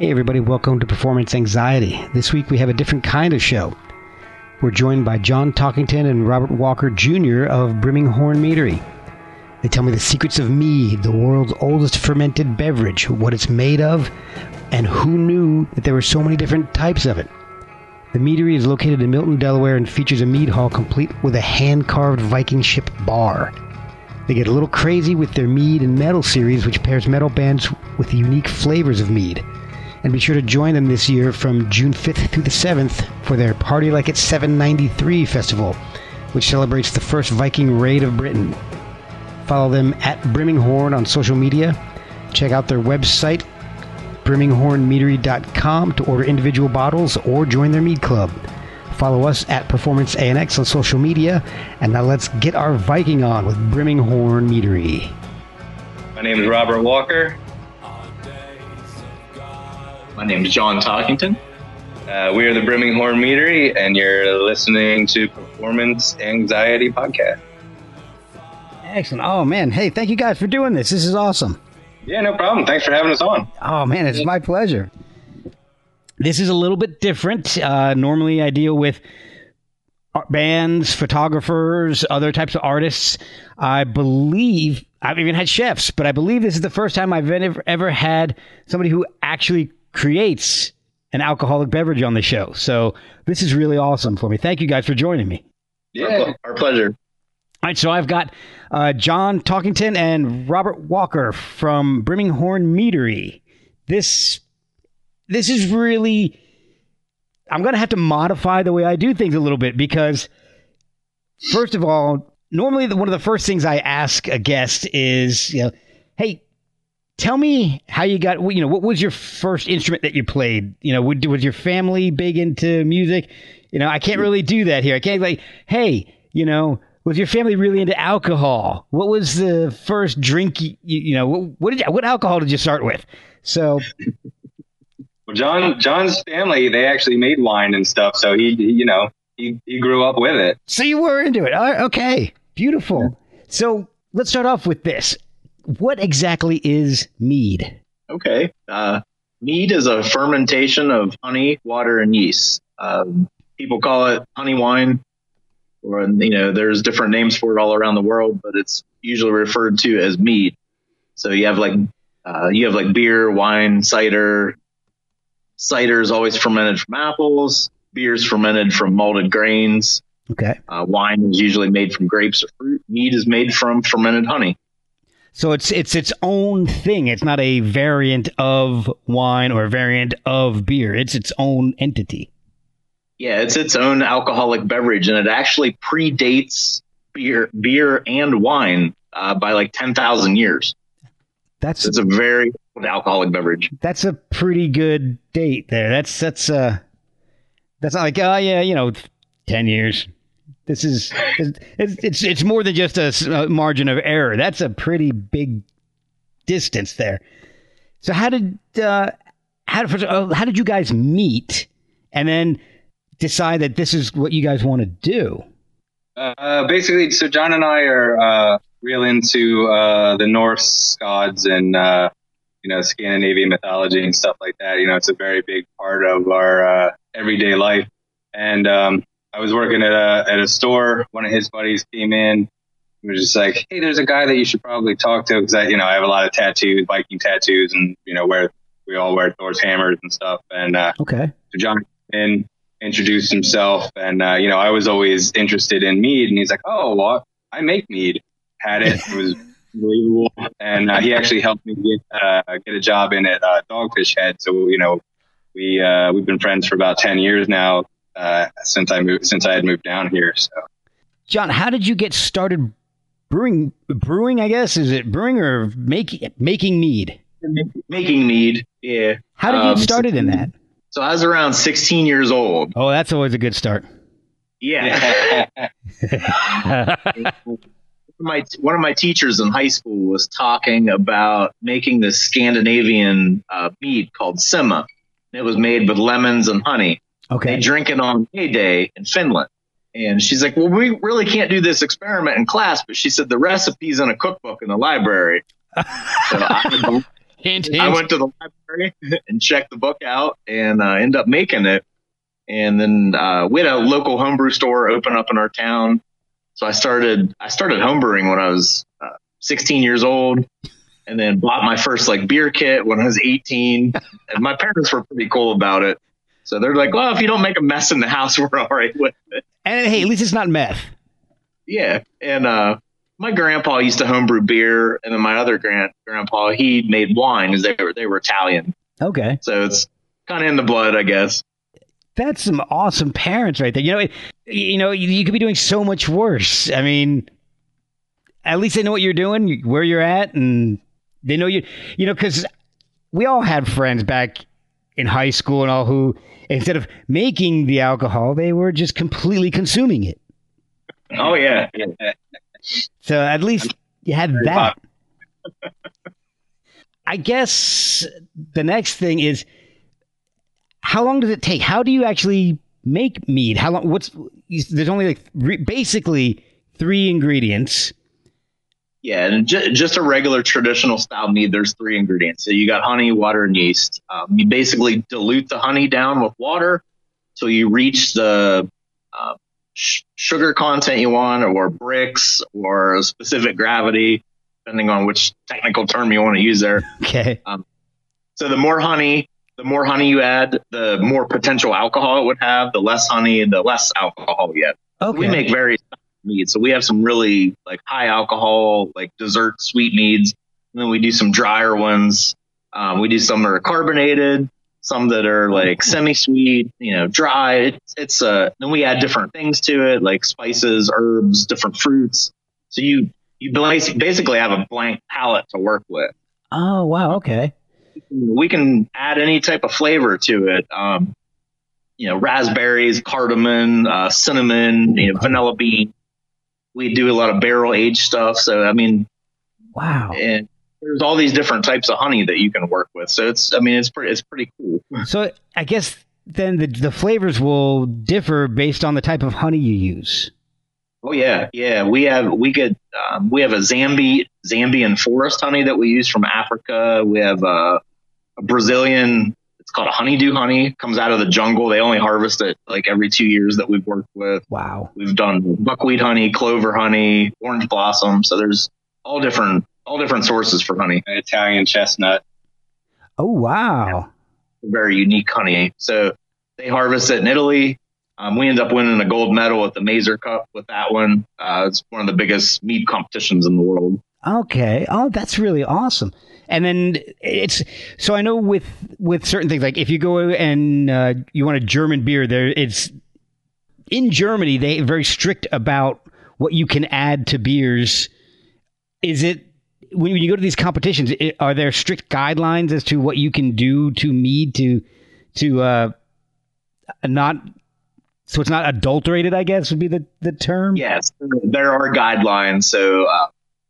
Hey, everybody, welcome to Performance Anxiety. This week we have a different kind of show. We're joined by John Talkington and Robert Walker Jr. of Brimminghorn Meadery. They tell me the secrets of mead, the world's oldest fermented beverage, what it's made of, and who knew that there were so many different types of it. The meadery is located in Milton, Delaware, and features a mead hall complete with a hand carved Viking ship bar. They get a little crazy with their mead and metal series, which pairs metal bands with unique flavors of mead. And be sure to join them this year from June 5th through the 7th for their Party Like It's 793 festival, which celebrates the first Viking raid of Britain. Follow them at Brimminghorn on social media. Check out their website, brimminghornmeadery.com, to order individual bottles or join their mead club. Follow us at Performance ANX on social media. And now let's get our Viking on with Brimminghorn Meadery. My name is Robert Walker. My name is John Talkington. Uh, we are the Brimminghorn Meadery, and you're listening to Performance Anxiety Podcast. Excellent. Oh, man. Hey, thank you guys for doing this. This is awesome. Yeah, no problem. Thanks for having us on. Oh, man, it's my pleasure. This is a little bit different. Uh, normally, I deal with bands, photographers, other types of artists. I believe I've even had chefs, but I believe this is the first time I've ever, ever had somebody who actually creates an alcoholic beverage on the show. So this is really awesome for me. Thank you guys for joining me. Yeah, our pleasure. All right, so I've got uh, John Talkington and Robert Walker from Brimminghorn Meadery. This this is really I'm going to have to modify the way I do things a little bit because first of all, normally the, one of the first things I ask a guest is, you know, hey, tell me how you got you know what was your first instrument that you played? You know was your family big into music? You know i can't really do that here. I can't like hey you know was your family really into alcohol? What was the first drink you, you know what, what did you, what alcohol did you start with? So well john john's family they actually made wine and stuff so he, he you know he, he grew up with it. So you were into it. Okay. Beautiful. So let's start off with this what exactly is mead? Okay. Uh, mead is a fermentation of honey, water, and yeast. Um, people call it honey wine, or you know, there's different names for it all around the world, but it's usually referred to as mead. So you have like uh, you have like beer, wine, cider. Cider is always fermented from apples. Beer is fermented from malted grains. Okay. Uh, wine is usually made from grapes or fruit. Mead is made from fermented honey. So it's it's its own thing. It's not a variant of wine or a variant of beer. It's its own entity. Yeah, it's its own alcoholic beverage, and it actually predates beer, beer and wine uh, by like ten thousand years. That's it's a very alcoholic beverage. That's a pretty good date there. That's that's uh that's not like oh yeah you know ten years this is it's it's it's more than just a, margin of error. That's a pretty big distance there. So how did uh, how uh, how did you guys meet and then decide that this is what you guys want to do? Uh, basically, so John and I are uh, real into uh, the Norse gods and uh, you know Scandinavian mythology and stuff like that. You know, it's a very big part of our everyday life. And um, I was working at a at a store. One of his buddies came in. He was just like, "Hey, there's a guy that you should probably talk to because I, you know, I have a lot of tattoos, Viking tattoos, and you know, where we all wear Thor's hammers and stuff." And uh, okay, so John in introduced himself, and uh, you know, I was always interested in mead, and he's like, "Oh, well, I make mead." Had it. It was unbelievable, and uh, he actually helped me get uh, get a job in at uh, Dogfish Head. So you know, we uh, we've been friends for about ten years now uh, since I moved since I had moved down here. So, John, how did you get started brewing brewing. I guess is it brewing or making making mead? Making mead. Yeah. How did you Um, get started in that? So I was around 16 years old. Oh, that's always a good start. Yeah. my one of my teachers in high school was talking about making this Scandinavian uh, mead called Sima. It was made with lemons and honey. They okay. drink it on May Day in Finland. And she's like, "Well, we really can't do this experiment in class." But she said the recipe's in a cookbook in the library. So I, Hint, I went to the library and checked the book out and uh, ended up making it. And then uh, we had a local homebrew store open up in our town. So I started I started homebrewing when I was uh, 16 years old, and then bought my first like beer kit when I was 18. and my parents were pretty cool about it. So they're like, "Well, if you don't make a mess in the house, we're all right with it." and hey, at least it's not meth. Yeah, and uh, my grandpa used to homebrew beer, and then my other grand grandpa he made wine, because they were they were Italian. Okay. So it's kind of in the blood, I guess. That's some awesome parents right there. You know, it, you know, you, you could be doing so much worse. I mean, at least they know what you're doing, where you're at, and they know you. You know, because we all had friends back in high school and all who, instead of making the alcohol, they were just completely consuming it. Oh yeah, So at least you had that. I guess the next thing is how long does it take? How do you actually make mead? How long? What's there's only like basically three ingredients. Yeah, and ju- just a regular traditional style mead. There's three ingredients. So you got honey, water, and yeast. Um, you basically dilute the honey down with water till you reach the uh, sh- sugar content you want, or Brix, or a specific gravity, depending on which technical term you want to use there. Okay. So the more honey, the more honey you add, the more potential alcohol it would have. The less honey, the less alcohol you get. Okay. We make various meads. So we have some really like high alcohol, like dessert sweet meads. And then we do some drier ones. Um, we do some that are carbonated, some that are like semi-sweet, you know, dry. It's, it's uh, then we add different things to it, like spices, herbs, different fruits. So you, you basically have a blank palette to work with oh wow. Okay. we can add any type of flavor to it. Um, you know, raspberries, cardamom, uh, cinnamon, you know, vanilla bean. We do a lot of barrel aged stuff. So, I mean, Wow. and there's all these different types of honey that you can work with. So it's, I mean, it's pretty, it's pretty cool. So I guess then the the flavors will differ based on the type of honey you use. Oh yeah, yeah. We have we get um, we have a Zambi Zambian forest honey that we use from Africa. We have a, a Brazilian. It's called a honeydew honey. Comes out of the jungle. They only harvest it like every two years that we've worked with. Wow. We've done buckwheat honey, clover honey, orange blossom. So there's all different all different sources for honey. Italian chestnut. Oh wow. Very unique honey. So they harvest it in Italy. Um, we end up winning a gold medal at the Mazer Cup with that one. Uh, it's one of the biggest mead competitions in the world. Okay. Oh, that's really awesome. And then it's so I know with with certain things like if you go and uh, you want a German beer, there it's in Germany they very strict about what you can add to beers. Is it when you go to these competitions? It, are there strict guidelines as to what you can do to mead to to uh, not so it's not adulterated? I guess would be the the term. Yes, there are guidelines. So, uh,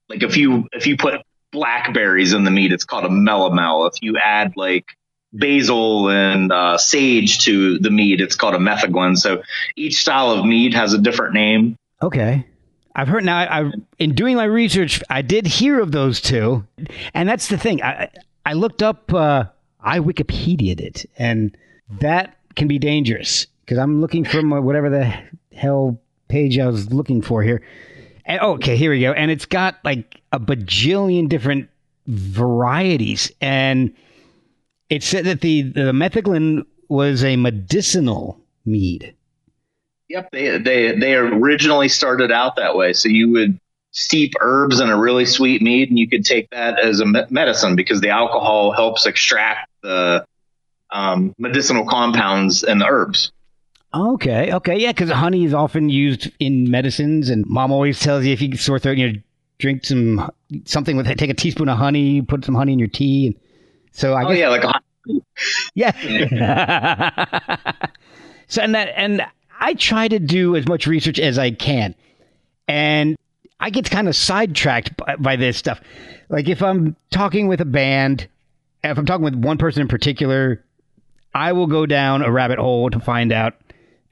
like if you if you put blackberries in the meat, it's called a melomel. If you add like basil and uh, sage to the meat, it's called a metheglin. So each style of meat has a different name. Okay. I've heard now. I, I in doing my research, I did hear of those two, and that's the thing. I I looked up. Uh, I Wikipedia'd it, and that can be dangerous because I'm looking from whatever the hell page I was looking for here. And oh, okay, here we go. And it's got like a bajillion different varieties, and it said that the the metheglin was a medicinal mead. Yep, they they they originally started out that way. So you would steep herbs in a really sweet mead, and you could take that as a me- medicine because the alcohol helps extract the um, medicinal compounds in the herbs. Okay, okay, yeah, because honey is often used in medicines, and mom always tells you if you get sore throat, you know, drink some something with take a teaspoon of honey, put some honey in your tea. And so I oh guess, yeah, like a yeah. so and that and I try to do as much research as I can, and I get kind of sidetracked by, by this stuff. Like if I'm talking with a band, if I'm talking with one person in particular, I will go down a rabbit hole to find out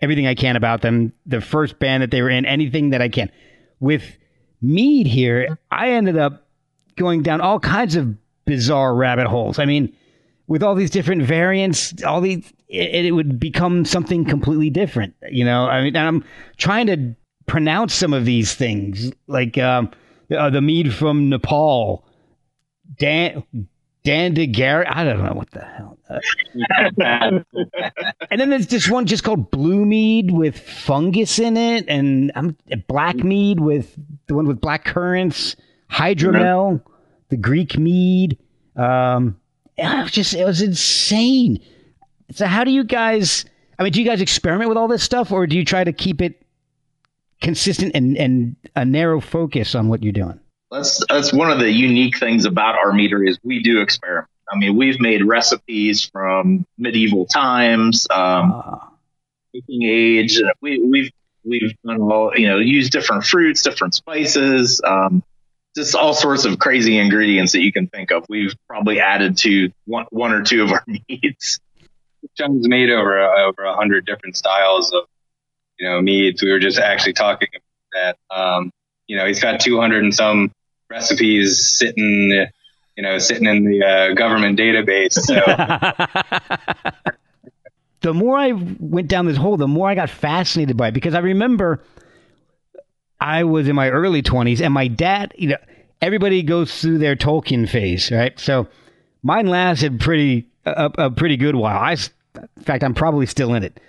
everything I can about them, the first band that they were in, anything that I can. With Mead here, I ended up going down all kinds of bizarre rabbit holes. I mean, with all these different variants, all these, it, it would become something completely different. You know, I mean, I'm trying to pronounce some of these things, like um, uh, the mead from Nepal, Dan Dandigari. I don't know what the hell. And then there's this one just called Blue Mead with fungus in it, and um, Black Mead with the one with black currants, Hydromel, the Greek mead. Um, it was just it was insane. So how do you guys? I mean, do you guys experiment with all this stuff, or do you try to keep it consistent and and a narrow focus on what you're doing? That's that's one of the unique things about our meadery is we do experiment. I mean, we've made recipes from medieval times, um, uh. age. We, we've we've done all you know, used different fruits, different spices, um, just all sorts of crazy ingredients that you can think of. We've probably added to one one or two of our meats. John's made over over a hundred different styles of you know meats. We were just actually talking about that. Um, you know, he's got 200 and some recipes sitting, you know, sitting in the uh, government database. So. the more I went down this hole, the more I got fascinated by it because I remember I was in my early 20s and my dad, you know, everybody goes through their Tolkien phase, right? So mine lasted pretty a, a pretty good while. I, in fact, I'm probably still in it.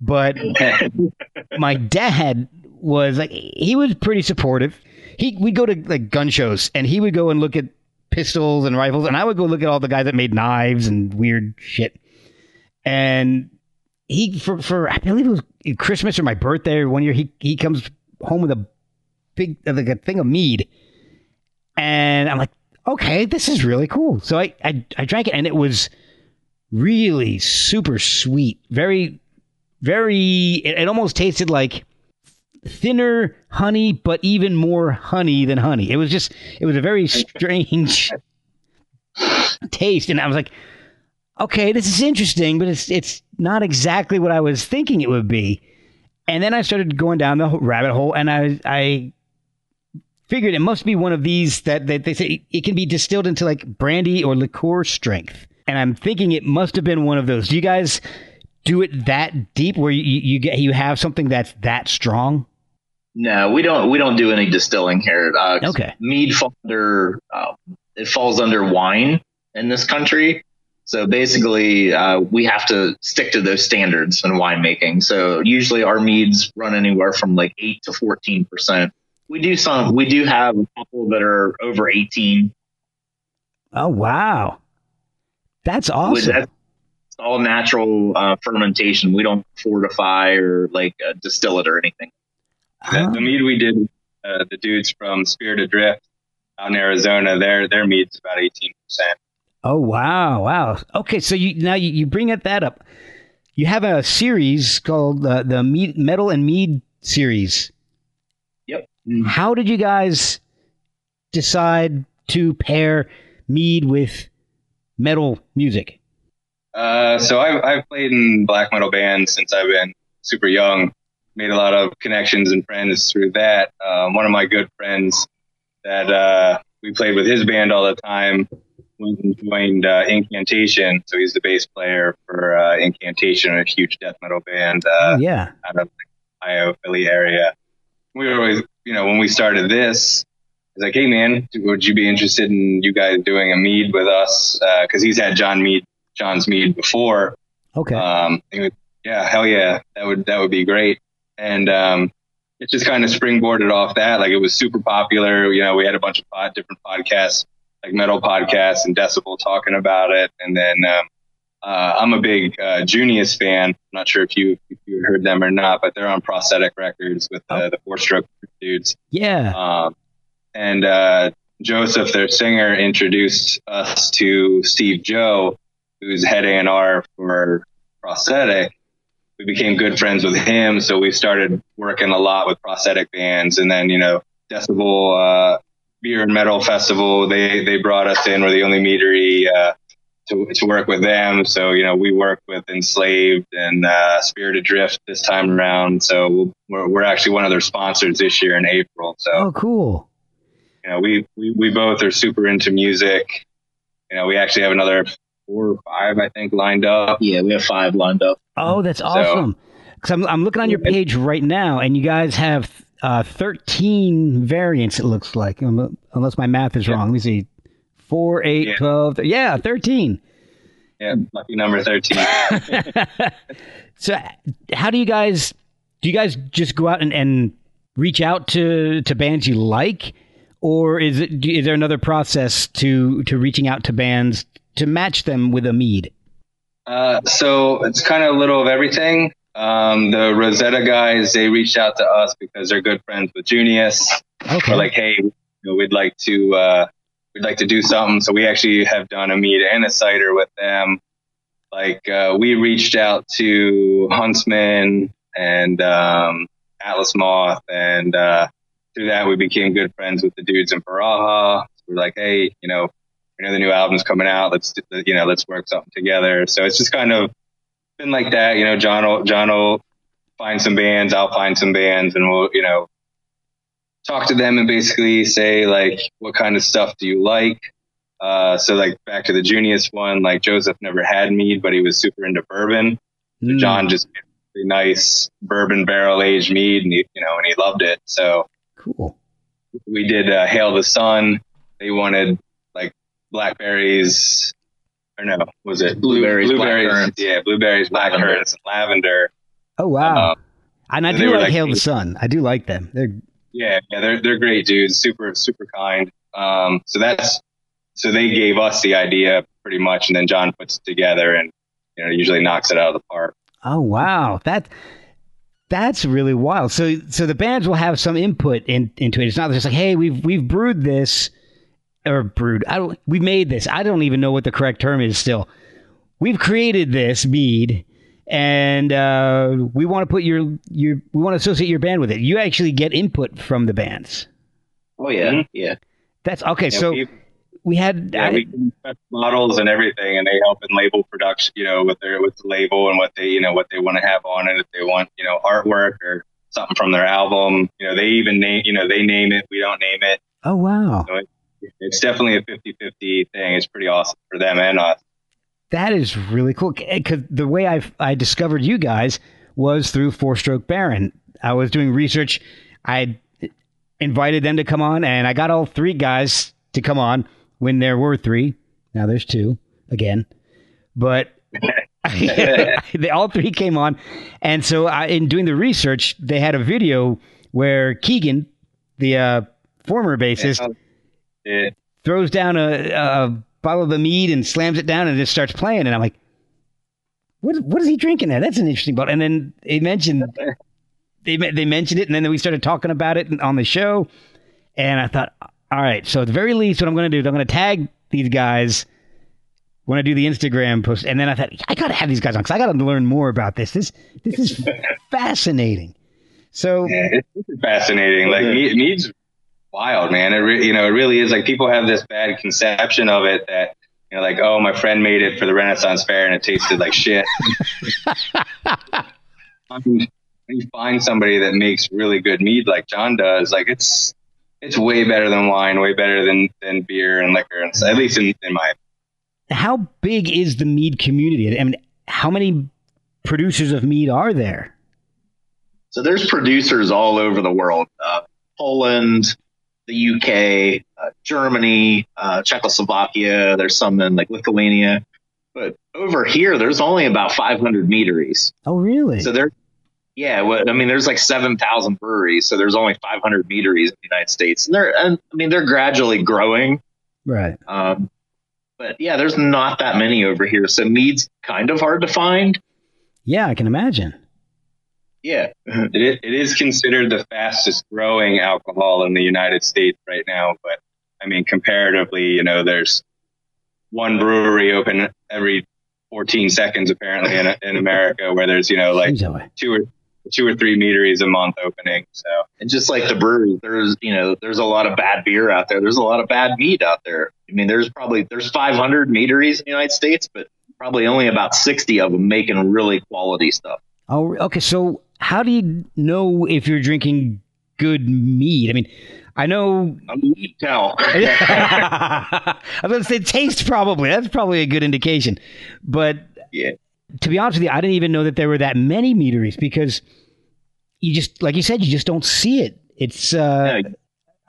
But my dad was like he was pretty supportive he we'd go to like gun shows and he would go and look at pistols and rifles and I would go look at all the guys that made knives and weird shit. And he for for I believe it was Christmas or my birthday or one year he he comes home with a big like a thing of mead. And I'm like, okay, this is really cool. So I I, I drank it and it was really super sweet. Very very it, it almost tasted like thinner honey, but even more honey than honey. It was just, it was a very strange taste. And I was like, okay, this is interesting, but it's, it's not exactly what I was thinking it would be. And then I started going down the rabbit hole and I, I figured it must be one of these that, that they say it can be distilled into like brandy or liqueur strength. And I'm thinking it must have been one of those. Do you guys do it that deep where you, you get you have something that's that strong? No, we don't. We don't do any distilling here. Uh, okay. Mead falls under uh, it falls under wine in this country. So basically, uh, we have to stick to those standards in winemaking. So usually, our meads run anywhere from like eight to fourteen percent. We do some. We do have a couple that are over eighteen. Oh wow, that's awesome. That's all natural uh, fermentation. We don't fortify or like uh, distill it or anything. The, the mead we did, uh, the dudes from Spirit Adrift out in Arizona, their their mead's about eighteen percent. Oh wow, wow. Okay, so you now you, you bring that up. You have a series called uh, the mead, Metal and Mead series. Yep. How did you guys decide to pair mead with metal music? Uh, so I've, I've played in black metal bands since I've been super young made a lot of connections and friends through that. Um, one of my good friends that uh, we played with his band all the time joined uh, Incantation, so he's the bass player for uh, Incantation, a huge death metal band. Uh, oh, yeah, out of the Ohio Philly area. We were always, you know, when we started this, I was like, "Hey, man, would you be interested in you guys doing a mead with us?" Because uh, he's had John Mead, John's mead before. Okay. Um, was, yeah, hell yeah, that would that would be great and um, it just kind of springboarded off that. Like it was super popular. You know, we had a bunch of pod, different podcasts, like metal podcasts and Decibel talking about it. And then um, uh, I'm a big uh, Junius fan. I'm not sure if you if you heard them or not, but they're on Prosthetic Records with uh, the Four Stroke dudes. Yeah. Um, and uh, Joseph, their singer, introduced us to Steve Joe, who's head A&R for Prosthetic. We became good friends with him, so we started working a lot with prosthetic bands. And then, you know, Decibel uh, Beer and Metal Festival, they they brought us in. We're the only meadery uh, to to work with them. So you know, we work with Enslaved and uh, Spirit Adrift this time around. So we're we're actually one of their sponsors this year in April. So oh, cool. You know, we we we both are super into music. You know, we actually have another four or five, I think, lined up. Yeah, we have five lined up. Oh, that's awesome. Because I'm I'm looking on your page right now, and you guys have uh, 13 variants, it looks like, unless my math is wrong. Let me see. 4, 8, yeah. 12. Yeah, 13. Yeah, lucky number 13. so, how do you guys do you guys just go out and, and reach out to, to bands you like? Or is it is there another process to to reaching out to bands to match them with a mead? Uh, so it's kind of a little of everything. Um, the Rosetta guys, they reached out to us because they're good friends with Junius. Okay. We're like, hey, you know, we'd like to, uh, we'd like to do something. So we actually have done a mead and a cider with them. Like, uh, we reached out to Huntsman and, um, Atlas Moth and, uh, through that we became good friends with the dudes in Baraha. So we're like, hey, you know, we know the new album's coming out. Let's, you know, let's work something together. So it's just kind of, been like that. You know, John will, John will find some bands, I'll find some bands, and we'll, you know, talk to them and basically say like, what kind of stuff do you like? Uh, so like back to the Junius one, like Joseph never had mead, but he was super into bourbon. Mm. So John just a nice bourbon barrel aged mead, and he, you know, and he loved it. So cool. We did uh, Hail the Sun. They wanted like blackberries, or no, was it blueberries? Blueberries, yeah, blueberries, black currants, lavender. Oh wow! Um, and I do like, like Hail the Sun. I do like them. They're yeah, yeah, they're they're great dudes. Super super kind. Um, so that's so they gave us the idea pretty much, and then John puts it together and you know usually knocks it out of the park. Oh wow, that that's really wild. So so the bands will have some input in, into it. It's not just like hey we've we've brewed this or brewed. I don't. We made this. I don't even know what the correct term is. Still, we've created this mead, and uh, we want to put your your we want to associate your band with it. You actually get input from the bands. Oh yeah, mm-hmm. yeah. That's okay. Yeah, so we had yeah, I, we models and everything, and they help in label production. You know, with their with the label and what they you know what they want to have on it. If they want you know artwork or something from their album, you know, they even name you know they name it. We don't name it. Oh wow. So it, it's definitely a 50-50 thing. It's pretty awesome for them and us. That is really cool. Because the way I I discovered you guys was through Four Stroke Baron. I was doing research. I invited them to come on, and I got all three guys to come on when there were three. Now there's two again, but they all three came on, and so I, in doing the research, they had a video where Keegan, the uh, former bassist, yeah. Throws down a, a bottle of the mead and slams it down and just starts playing. And I'm like, what, what is he drinking there? That's an interesting bottle. And then they mentioned, they, they mentioned it. And then we started talking about it on the show. And I thought, all right, so at the very least, what I'm going to do is I'm going to tag these guys when I do the Instagram post. And then I thought, I got to have these guys on because I got to learn more about this. This, this is fascinating. So yeah, it's fascinating. Like mead's wild, man. It re- you know, it really is like people have this bad conception of it that you know, like, oh, my friend made it for the Renaissance Fair and it tasted like shit. when you find somebody that makes really good mead like John does, like it's it's way better than wine, way better than than beer and liquor, and at least in, in my. How big is the mead community? I mean, how many producers of mead are there? So there's producers all over the world. Uh, Poland, the UK, uh, Germany, uh, Czechoslovakia. There's some in like Lithuania, but over here there's only about 500 meaderies. Oh, really? So there, yeah. Well, I mean, there's like 7,000 breweries, so there's only 500 meaderies in the United States, and they're, and, I mean, they're gradually growing. Right. Um, but yeah, there's not that many over here, so mead's kind of hard to find. Yeah, I can imagine. Yeah. it, it is considered the fastest growing alcohol in the United States right now. But I mean, comparatively, you know, there's one brewery open every 14 seconds apparently in, in America where there's, you know, like two or two or three meaderies a month opening. So, and just like the breweries, there's, you know, there's a lot of bad beer out there. There's a lot of bad meat out there. I mean, there's probably, there's 500 meaderies in the United States, but probably only about 60 of them making really quality stuff. Oh, okay. So how do you know if you're drinking good mead? I mean, I know. You tell. I was going to say taste probably. That's probably a good indication. But yeah. to be honest with you, I didn't even know that there were that many meaderies because you just, like you said, you just don't see it. It's. Uh, yeah.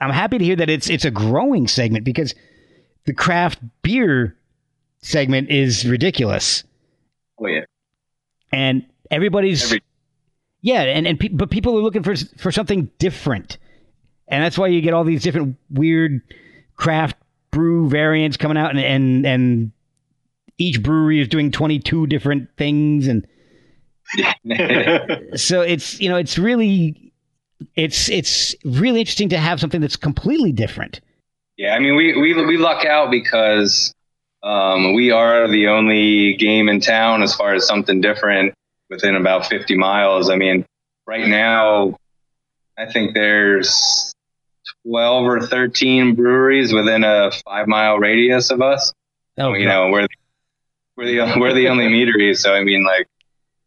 I'm happy to hear that it's it's a growing segment because the craft beer segment is ridiculous. Oh yeah. And everybody's Every- yeah, and and pe- but people are looking for for something different, and that's why you get all these different weird craft brew variants coming out, and and and each brewery is doing twenty two different things, and so it's you know it's really it's it's really interesting to have something that's completely different. Yeah, I mean we we we luck out because um, we are the only game in town as far as something different within about 50 miles. I mean, right now, I think there's 12 or 13 breweries within a five mile radius of us. Oh, you know, we're, we're the, we're the only meadery. So, I mean, like,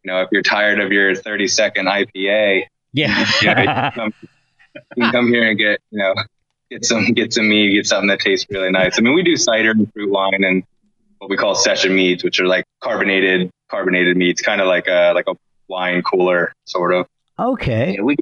you know, if you're tired of your 30 second IPA, yeah, you, know, you, can come, you can come here and get, you know, get some, get some mead, get something that tastes really nice. I mean, we do cider and fruit wine and what we call session meads, which are like carbonated carbonated meats, kind of like a like a wine cooler sort of. Okay. Yeah, we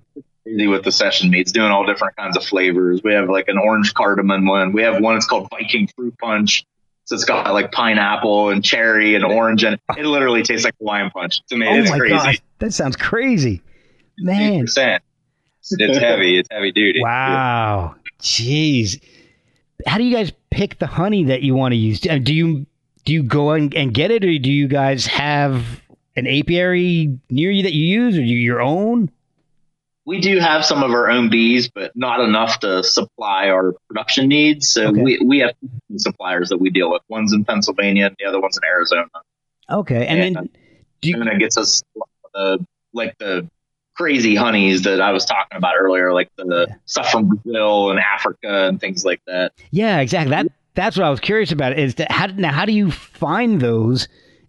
crazy with the session meats, doing all different kinds of flavors. We have like an orange cardamom one. We have one that's called Viking Fruit Punch. So it's got like pineapple and cherry and orange, and it literally tastes like wine punch. It's amazing. Oh my crazy. gosh, that sounds crazy, man. It's heavy. It's heavy duty. Wow. Jeez. How do you guys pick the honey that you want to use? Do you do you go and, and get it, or do you guys have an apiary near you that you use, or do you your own? We do have some of our own bees, but not enough to supply our production needs. So okay. we, we have suppliers that we deal with. One's in Pennsylvania, and the other one's in Arizona. Okay, and, and then do you, and it gets us uh, like the crazy honeys that I was talking about earlier, like the yeah. stuff from Brazil and Africa and things like that. Yeah, exactly. That that's what I was curious about. Is that how now? How do you find those?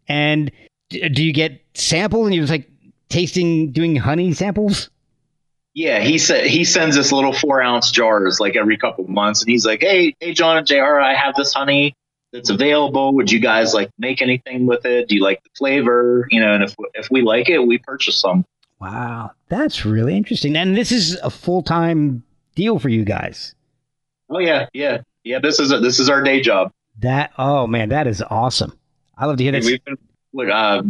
And do you get samples and you're just like tasting, doing honey samples? Yeah, he said he sends us little four ounce jars like every couple of months, and he's like, "Hey, hey, John and Jr., I have this honey that's available. Would you guys like make anything with it? Do you like the flavor? You know, and if if we like it, we purchase some." Wow, that's really interesting. And this is a full time deal for you guys. Oh yeah, yeah yeah, this is a, this is our day job. That oh man, that is awesome. I love to hear this. We've been look, uh,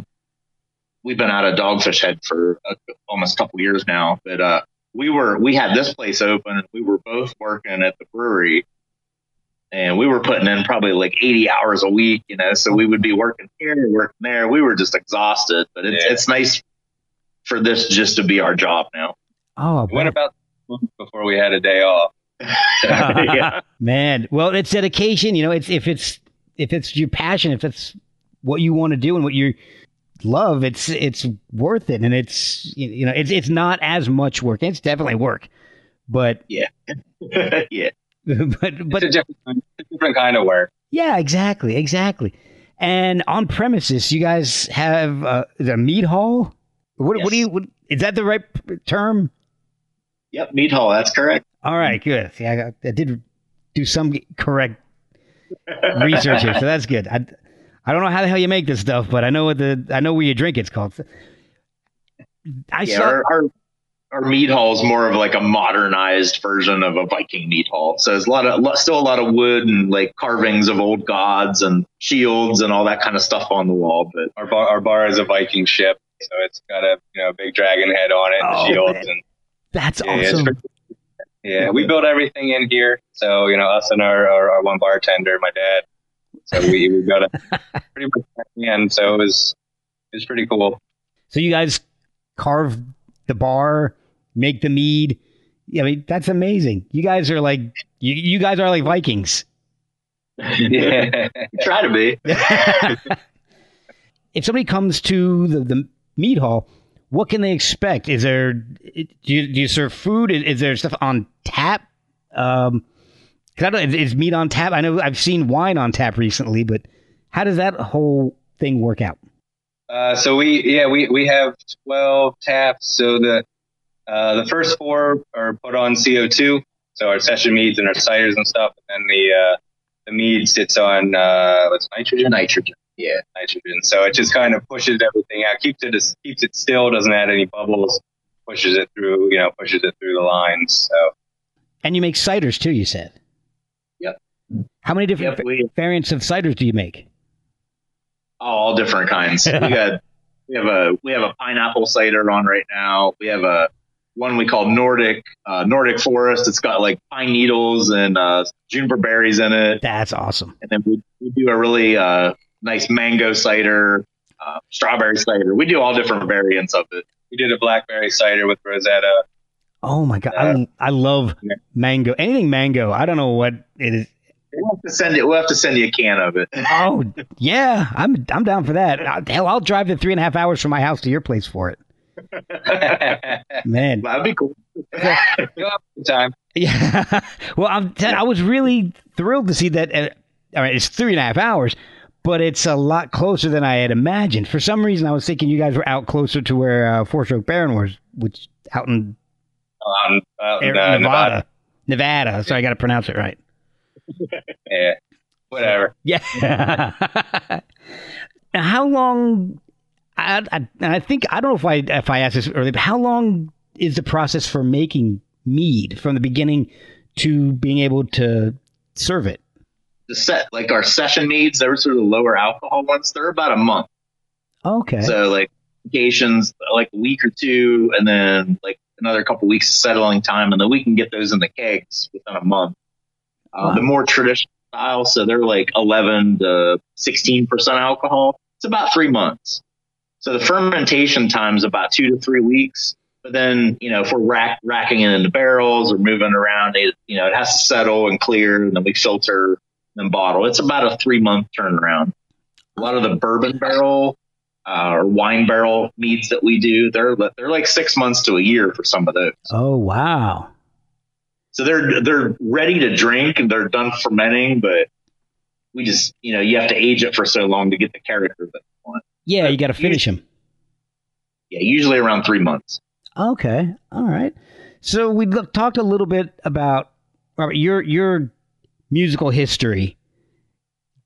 we've been out of Dogfish Head for a, almost a couple years now, but uh, we were we had this place open and we were both working at the brewery and we were putting in probably like 80 hours a week, you know, so we would be working here, working there. We were just exhausted, but it's, yeah. it's nice for this just to be our job now. Oh, what about before we had a day off? Yeah. Man, well, it's dedication. You know, it's if it's if it's your passion, if it's what you want to do and what you love, it's it's worth it, and it's you know it's it's not as much work. It's definitely work, but yeah, yeah, but but it's a different, a different kind of work. Yeah, exactly, exactly. And on premises, you guys have uh, a mead hall. What, yes. what do you? What, is that the right term? Yep, meat hall. That's correct. All right, good. Yeah, I, I did do some correct research here, so that's good. I, I don't know how the hell you make this stuff, but I know what the I know where you drink it's called. I yeah, saw our, our, our mead hall is more of like a modernized version of a Viking mead hall. So there's a lot of still a lot of wood and like carvings of old gods and shields and all that kind of stuff on the wall. But our bar, our bar is a Viking ship, so it's got a you know big dragon head on it, and oh, shields, man. and that's yeah, awesome. Yeah, we built everything in here. So, you know, us and our, our, our one bartender, my dad. So we, we built it pretty much in. So it was, it was pretty cool. So you guys carve the bar, make the mead. I mean, that's amazing. You guys are like you, you guys are like Vikings. yeah. Try to be. if somebody comes to the, the mead hall, what can they expect? Is there do you, do you serve food? Is, is there stuff on tap? Um, I don't, is, is meat on tap? I know I've seen wine on tap recently, but how does that whole thing work out? Uh, so we yeah we we have twelve taps. So the uh, the first four are put on CO two. So our session meads and our ciders and stuff, and then the uh, the mead sits on uh, what's nitrogen? Nitrogen. Yeah, nitrogen. So it just kind of pushes everything out, keeps it keeps it still, doesn't add any bubbles, pushes it through, you know, pushes it through the lines. So And you make ciders too. You said. Yep. How many different Yep, we variants of ciders do you make? Oh, all different kinds. we got we have a we have a pineapple cider on right now. We have a one we call Nordic uh, Nordic Forest. It's got like pine needles and uh, juniper berries in it. That's awesome. And then we, we do a really uh, nice mango cider, uh, strawberry cider. We do all different variants of it. we did a blackberry cider with Rosetta. Oh my god, I, I love Yeah. mango. Anything mango. I don't know what it is. We'll have to send it. We'll have to send you a can of it. Oh yeah, I'm I'm down for that. Uh, Hell, I'll drive the three and a half hours from my house to your place for it. Man, That'd be cool. You'll have time. yeah. well, I'm I was really thrilled to see that. Uh, all right, it's three and a half hours, but it's a lot closer than I had imagined. For some reason, I was thinking you guys were out closer to where uh, Four Stroke Baron was, which out in Um, out in, uh, Nevada. Nevada. Nevada. So I got to pronounce it right. Yeah, whatever. Yeah. how long? I, I, I think I don't know if I if I asked this earlier, but how long is the process for making mead from the beginning to being able to serve it? The set like our session meads, they're sort of lower alcohol ones. They're about a month. Okay. So like vacations, like a week or two, and then like another couple weeks of settling time, and then we can get those in the kegs within a month. Uh, Wow. The more traditional style, so they're like 11 to 16 percent alcohol. It's about three months. So the fermentation time is about two to three weeks. But then, you know, if we're rack, racking it into barrels or moving around, it, you know, it has to settle and clear, and then we filter and bottle. It's about a three month turnaround. A lot of the bourbon barrel uh, or wine barrel meads that we do, they're they're like six months to a year for some of those. oh wow. So they're they're ready to drink and they're done fermenting, but we just you know you have to age it for so long to get the character that you want. Yeah, you got to finish them. Yeah, usually around three months. Okay. All right. So we look, talked a little bit about Robert your your musical history,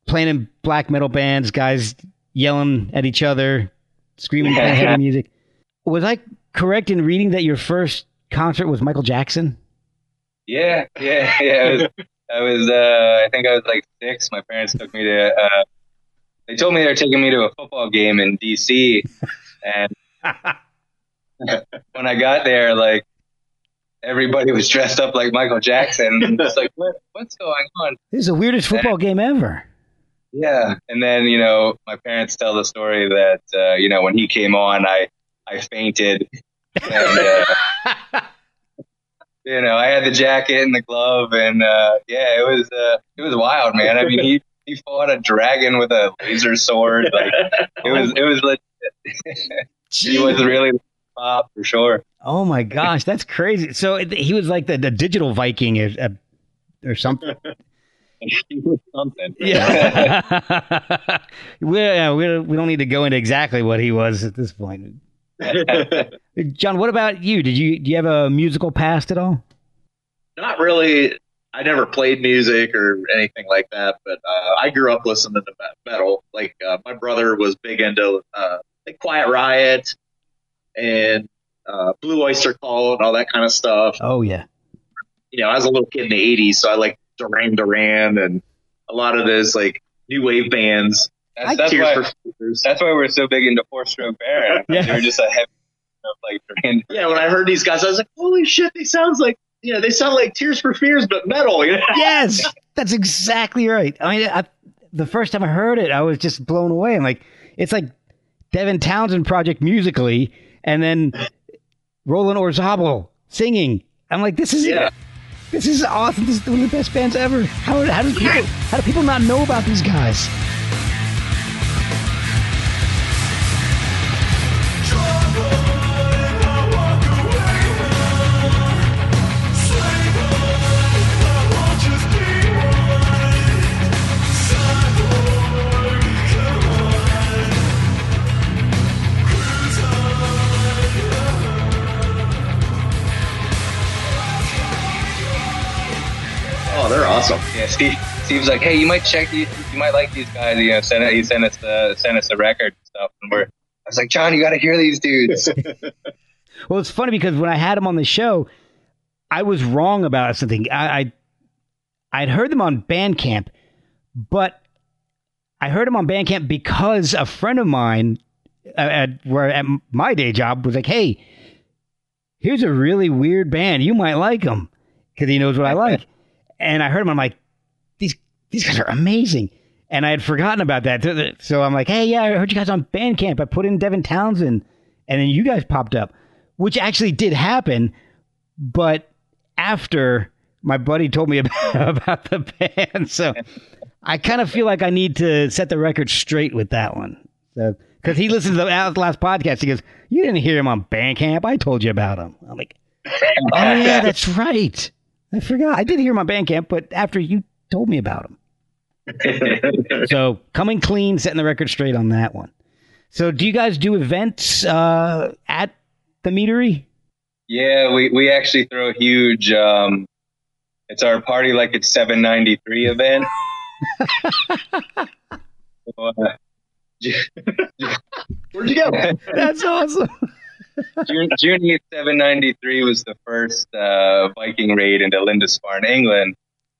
playing in black metal bands, guys yelling at each other, screaming heavy music. Was I correct in reading that your first concert was Michael Jackson? Yeah, yeah, yeah. I was, I was uh, I think I was like six. My parents took me to. Uh, they told me they were taking me to a football game in D.C. and when I got there, like everybody was dressed up like Michael Jackson. It's like, what, what's going on? This is the weirdest football game ever. Yeah. And then you know, my parents tell the story that uh, you know when he came on, I I fainted. And, uh, you know, I had the jacket and the glove, and uh, yeah, it was uh, it was wild, man. I mean, he he fought a dragon with a laser sword. Like it was it was legit. he was really the top for sure. Oh my gosh, that's crazy. So it- he was like the, the digital Viking or, uh, or something. He was something. Yeah. we, yeah, we, we don't need to go into exactly what he was at this point. John, what about you? Did you do you have a musical past at all? Not really. I never played music or anything like that, but uh, I grew up listening to metal. Like uh, my brother was big into uh, like Quiet Riot and uh, Blue Oyster Cult and all that kind of stuff. Oh yeah. You know, I was a little kid in the '80s, so I like Duran Duran and a lot of those like new wave bands. That's, that's why that's why we're so big into four stroke Baron. Yeah. They were just a heavy of like Duran. Yeah, when I heard these guys, I was like, "Holy shit! They sounds like you know, they sound like Tears for Fears, but metal." You know? Yes, that's exactly right. I mean, I, the first time I heard it, I was just blown away. I'm like, it's like Devin Townsend project musically, and then Roland Orzabal singing. I'm like, this is Yeah. this is awesome. This is one of the best bands ever. How, how do people how do people not know about these guys? Awesome. Yeah, Steve. Steve's like, hey, you might check these. You might like these guys. You know, send it. He sent us the sent us the record and stuff, and we're. I was like, John, you got to hear these dudes. Well, it's funny because when I had them on the show, I was wrong about something. I, I I'd heard them on Bandcamp, but I heard them on Bandcamp because a friend of mine uh, at where at my day job was like, "Hey, here's a really weird band. You might like them because he knows what I like." And I heard them. I'm like, "These these guys are amazing." And I had forgotten about that. So I'm like, "Hey, yeah, I heard you guys on Bandcamp. I put in Devin Townsend, and then you guys popped up." which actually did happen, but after my buddy told me about, about the band, so I kind of feel like I need to set the record straight with that one. So because he listened to the last podcast, he goes, "You didn't hear him on Bandcamp. I told you about him." I'm like, "Oh yeah, that's right. I forgot. I did hear my Bandcamp, but after you told me about them. so coming clean, setting the record straight on that one. So do you guys do events uh, at the meadery? yeah, we we actually throw a huge. Um, it's our party like it's 793 event. So, uh, Where'd you go? That's awesome. June, June 8th, 793 was the first uh, Viking raid into Lindisfarne, England.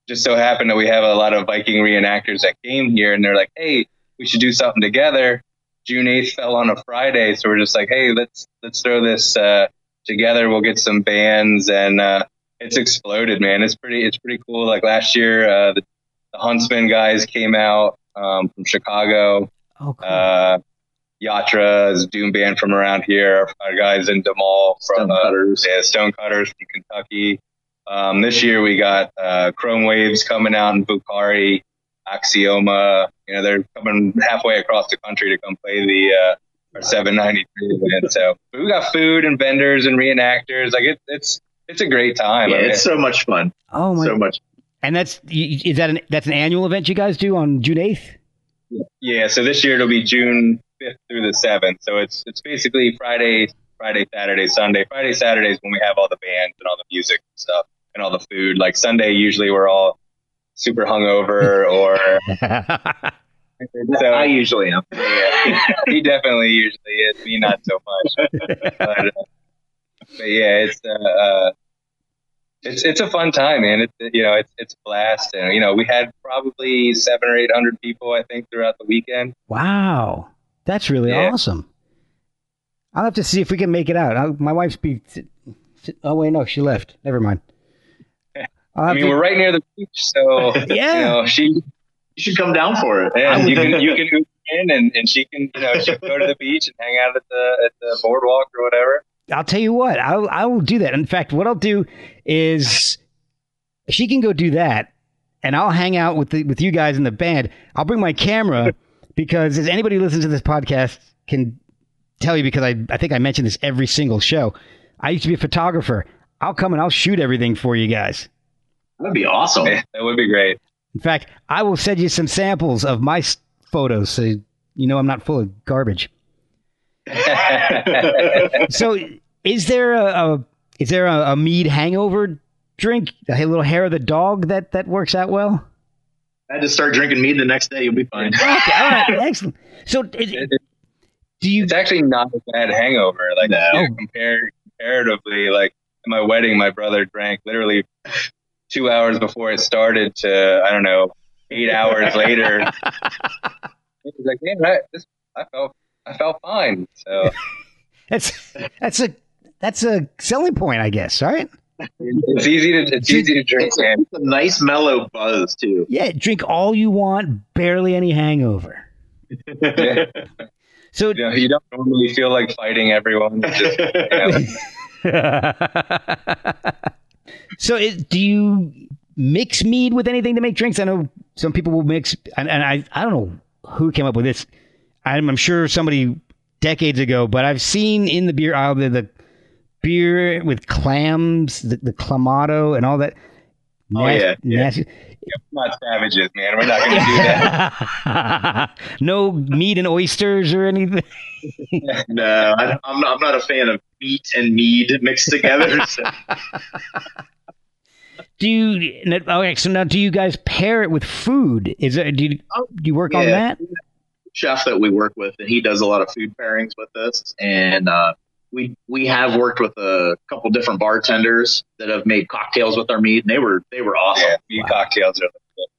Just so happened that we have a lot of Viking reenactors that came here, and they're like, "Hey, we should do something together." June 8th fell on a Friday, so we're just like, "Hey, let's let's throw this uh, together. We'll get some bands, and uh, it's exploded, man. It's pretty it's pretty cool. Like last year, uh, the, the Huntsmen guys came out um, from Chicago. Oh, cool. Uh, Yatra is a doom band from around here. Our guys in Demal from uh, Stonecutters. yeah, Stonecutters from Kentucky. Um, this year we got uh, Chrome Waves coming out in Bukhari, Axioma. You know they're coming halfway across the country to come play the uh, our 793 event. So we got food and vendors and reenactors. Like it, it's it's a great time. Yeah, I mean, it's so much fun. oh my! So much. and that's is that an that's an annual event you guys do on June eighth? Yeah, so this year it'll be June 5th through the 7th. So it's it's basically Friday, Friday, Saturday, Sunday. Friday, Saturday is when we have all the bands and all the music and stuff and all the food. Like Sunday, usually we're all super hungover or so. I usually am. yeah, he definitely usually is. Me, not so much. But, uh, but yeah, it's uh, uh, it's it's a fun time, man. It's you know it's it's a blast, and you know we had probably seven or eight hundred people, I think, throughout the weekend. wow, that's really Yeah. awesome. I'll have to see if we can make it out. i my wife's be. Oh wait, no, she left. Never mind. I'll I have mean, to- we're right near the beach, so Yeah. you know she You should come down for it. and you can you can Uber in and, and she can you know she can go to the beach and hang out at the at the boardwalk or whatever. I'll tell you what. I'll I will do that. In fact, what I'll do is she can go do that, and I'll hang out with the, with you guys in the band. I'll bring my camera because as anybody who listens to this podcast can tell you, because I I think I mention this every single show. I used to be a photographer. I'll come and I'll shoot everything for you guys. That'd be awesome. Yeah, that would be great. In fact, I will send you some samples of my photos so you know I'm not full of garbage. So, is there a, a is there a, a mead hangover drink, a little hair of the dog that that works out well? I had to start drinking mead the next day. You'll be fine. Okay, all right, excellent. So, It- it- do you? it's actually not a bad hangover. Like No. you know, compared comparatively, like at my wedding, my brother drank literally two hours before it started to I don't know eight hours later. He was like, "Man, I, this, I felt I felt fine." So That's that's a that's a selling point, I guess. Right? It's easy to it's easy to drink, It's a, man. it's a nice mellow buzz too. Yeah, drink all you want, barely any hangover. Yeah. So, You, know, you don't normally feel like fighting everyone. Just, you so, it, do you mix mead with anything to make drinks? I know some people will mix, and, and I I don't know who came up with this. I'm, I'm sure somebody decades ago, but I've seen in the beer aisle the, the beer with clams, the, the clamato, and all that. Oh yeah, yeah. Yeah, not savages, man. We're not going to do that. no meat and oysters or anything. no, I, am not, I'm not a fan of meat and mead mixed together. So. do you? Okay, so now do you guys pair it with food? Is it? Do you, do you work yeah. on that? Chef that we work with, and he does a lot of food pairings with us, and uh, we we have worked with a couple different bartenders that have made cocktails with our meat, and they were they were awesome. Yeah, meat wow. cocktails are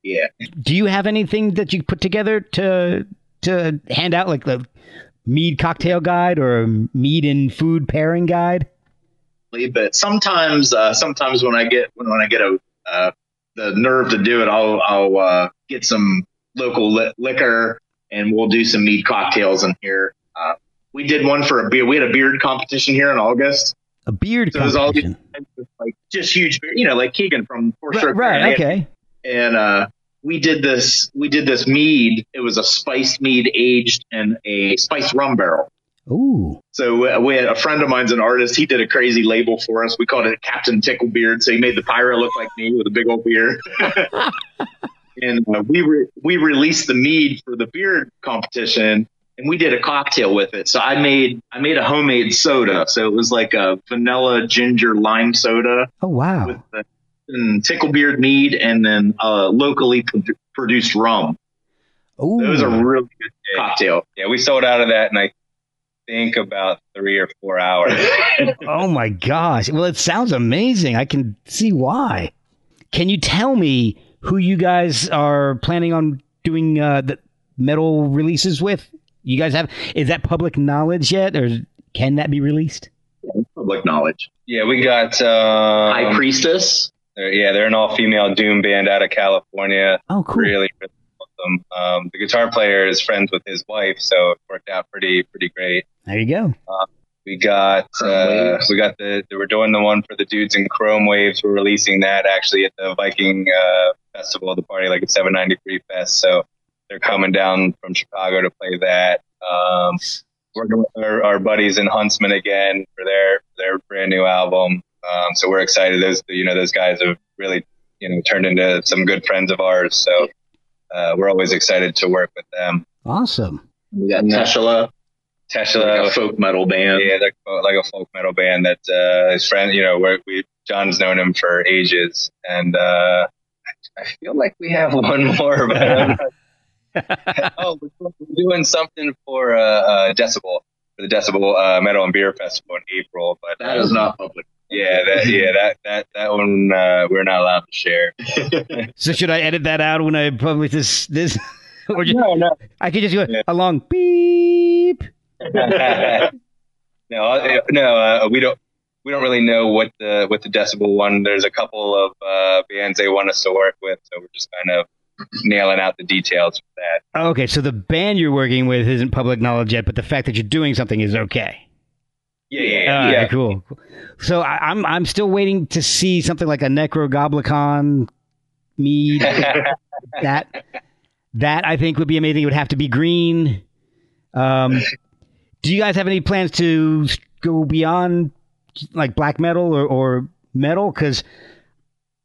yeah. Do you have anything that you put together to to hand out, like the mead cocktail guide or a mead and food pairing guide? But sometimes, uh, sometimes when I get when, when I get a uh, the nerve to do it, I'll I'll uh, get some local li- liquor and we'll do some mead cocktails in here. We did one for a beer. We had a beard competition here in August. A beard so competition, all like just huge, beard, you know, like Keegan from Four Right, right okay. And uh, we did this. We did this mead. It was a spiced mead aged in a spiced rum barrel. Ooh. So we had a friend of mine's an artist. He did a crazy label for us. We called it Captain Ticklebeard. So he made the pirate look like me with a big old beard. and uh, we re- we released the mead for the beard competition and we did a cocktail with it. So I made I made a homemade soda. So it was like a vanilla ginger lime soda. Oh wow! With the, and ticklebeard mead and then uh, locally pro- produced rum. Oh, it was a really good cocktail. Yeah, we sold out of that, and I think about three or four hours. oh my gosh! Well, it sounds amazing. I can see why. Can you tell me who you guys are planning on doing uh, the metal releases with? You guys have is that public knowledge yet, or can that be released? Yeah, public knowledge. Yeah, we got um, High Priestess. They're, yeah, they're an all-female doom band out of California. Oh, cool. Really, really awesome. Um, the guitar player is friends with his wife, so it worked out pretty pretty great. There you go. Uh, we got uh, we got the we're doing the one for the dudes in Chrome Waves. We're releasing that actually at the Viking uh, Festival, the party like at 793 Fest. So they're coming down from Chicago to play that. Um, working with our, our, buddies in Huntsmen again for their their brand new album. Um, so we're excited. Those you know those guys have really you know turned into some good friends of ours. So uh, we're always excited to work with them. Awesome. We got Teshela. Teshela, like a folk metal band. Yeah, like, like a folk metal band that uh, his friend, you know, we John's known him for ages, and uh, I feel like we have one more, but oh, we're doing something for uh, uh, Decibel for the Decibel uh, Metal and Beer Festival in April, but that is not public. Yeah, that yeah that that that one uh, we're not allowed to share. so should I edit that out when I publish this this? or just, no, no. I could just go yeah. a long beep. no, uh, no, uh, we don't. We don't really know what the what the Decibel one. There's a couple of uh, bands they want us to work with, so we're just kind of nailing out the details for that. Okay, so the band you're working with isn't public knowledge yet, but the fact that you're doing something is okay. Yeah, yeah, yeah. yeah. Cool. So I, am I'm, I'm still waiting to see something like a Nekrogoblikon mead. that that I think would be amazing. It would have to be green. Um, do you guys have any plans to go beyond like black metal or, or metal? Because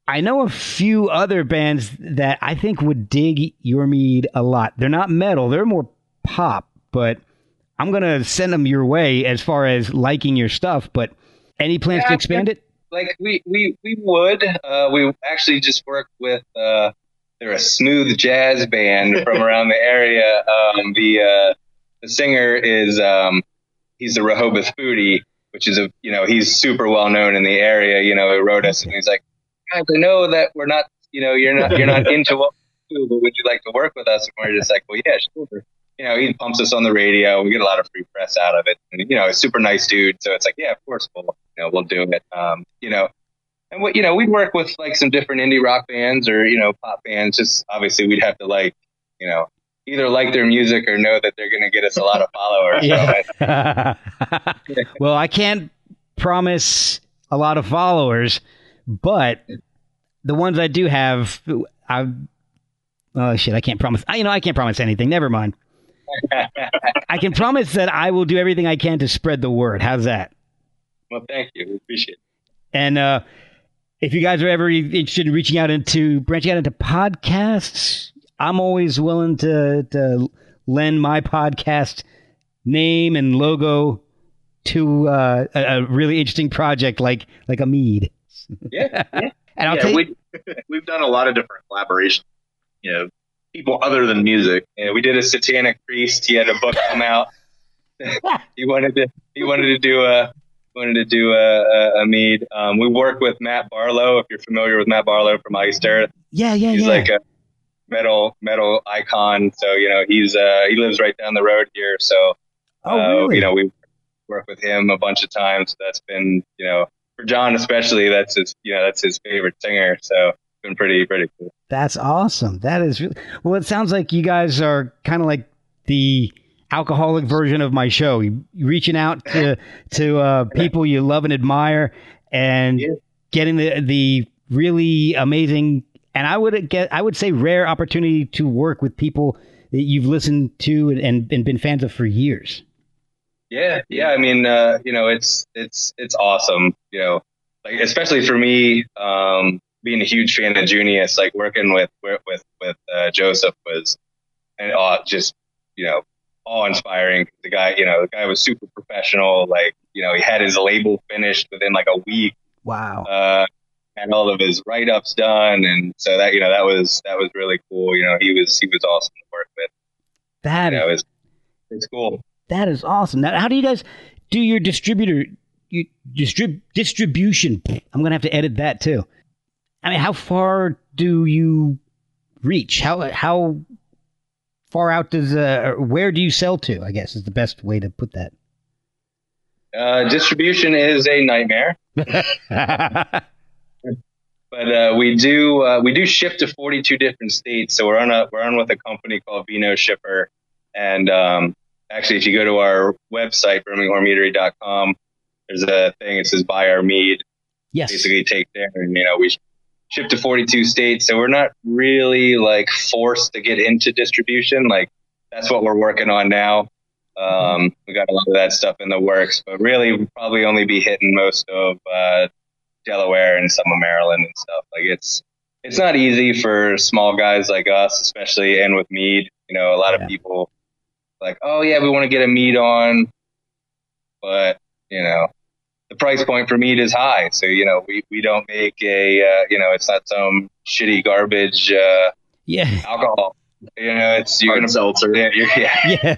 I know a few other bands that I think would dig your mead a lot. They're not metal, they're more pop, but I'm going to send them your way as far as liking your stuff. But any plans yeah, to expand it? Like we, we, we would. Uh, we actually just worked with, uh, they're a smooth jazz band from around the area. Um, the, uh, the singer is, um, he's the Rehoboth Foodie, which is a, you know, he's super well known in the area. You know, he wrote us and he's like, guys, I know that we're not, you know, you're not, you're not into what we do, but would you like to work with us? And we're just like, well, yeah, sure. You know, he pumps us on the radio. We get a lot of free press out of it. And, you know, a super nice dude. So it's like, yeah, of course, we'll, you know, we'll do it. Um, you know, and what, you know, we'd work with like some different indie rock bands or, you know, pop bands. Just obviously we'd have to like, you know, either like their music or know that they're going to get us a lot of followers. Yeah. well, I can't promise a lot of followers, but the ones I do have, I oh shit, I can't promise. I, you know, I can't promise anything. Never mind. I can promise that I will do everything I can to spread the word. How's that? Well, thank you. We appreciate it. And uh, if you guys are ever interested in reaching out into branching out into podcasts, I'm always willing to to lend my podcast name and logo to uh, a, a, really interesting project like like a mead. Yeah, yeah. and I'll yeah, tell you, we, we've done a lot of different collaborations. You know, people other than music. Yeah, we did a satanic priest. He had a book come out. he wanted to he wanted to do a wanted to do a, a, a mead. Um, we worked with Matt Barlow. If you're familiar with Matt Barlow from Iced Earth, yeah, yeah, yeah. he's yeah. like a metal metal icon. So you know he's uh, he lives right down the road here. So oh, uh, really? you know we worked with him a bunch of times. That's been you know for John especially. That's his you know that's his favorite singer. So it's been pretty pretty cool. That's awesome. That is really well. It sounds like you guys are kind of like the alcoholic version of my show. You reaching out to to uh, people you love and admire, and Yeah. getting the the really amazing and I would get I would say rare opportunity to work with people that you've listened to and, and, and been fans of for years. Yeah, yeah. I mean, uh, you know, it's it's it's awesome. You know, like especially for me, um, being a huge fan of Junius, like working with with with uh, Joseph was, and uh, just you know, awe inspiring. The guy, you know, the guy was super professional. Like, you know, he had his label finished within like a week. Wow. Uh, had all of his write ups done, and so that you know that was that was really cool. You know, he was he was awesome to work with. That You know, it's cool. That is awesome. Now, how do you guys do your distributor you distrib, distribution? I'm gonna have to edit that too. I mean, how far do you reach? How how far out does uh, where do you sell to? I guess is the best way to put that. Uh, distribution is a nightmare. But uh, we do uh, we do ship to 42 different states. So we're on a we're on with a company called Vino Shipper, and um, actually, if you go to our website brimminghornmeadery.com, there's a thing that says buy our mead. yes. Basically, take there, and you know we ship to 42 states. So we're not really like forced to get into distribution. Like that's what we're working on now. Um, we got a lot of that stuff in the works, but really we'll probably only be hitting most of uh, Delaware and some of Maryland and stuff. Like it's it's not easy for small guys like us, especially and with mead. You know, a lot Yeah. of people like, oh yeah, we want to get a mead on, but you know, the price point for meat is high. So you know, we we don't make a uh, you know, it's not some shitty garbage uh, Yeah. alcohol. You know, it's you're Hard gonna seltzer. yeah, you're, yeah, Yeah.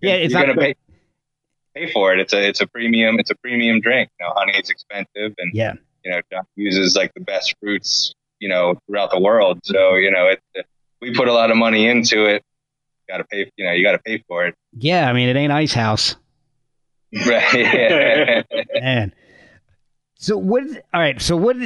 yeah. It's you're not gonna pay pay for it. It's a it's a premium it's a premium drink. You know, honey is expensive, and Yeah. you know, John uses like the best fruits you know throughout the world. So you know, it we put a lot of money into it. Got to pay. You know, you got to pay for it. Yeah. I mean, it ain't Ice House. Right. Man. So what? All right. So what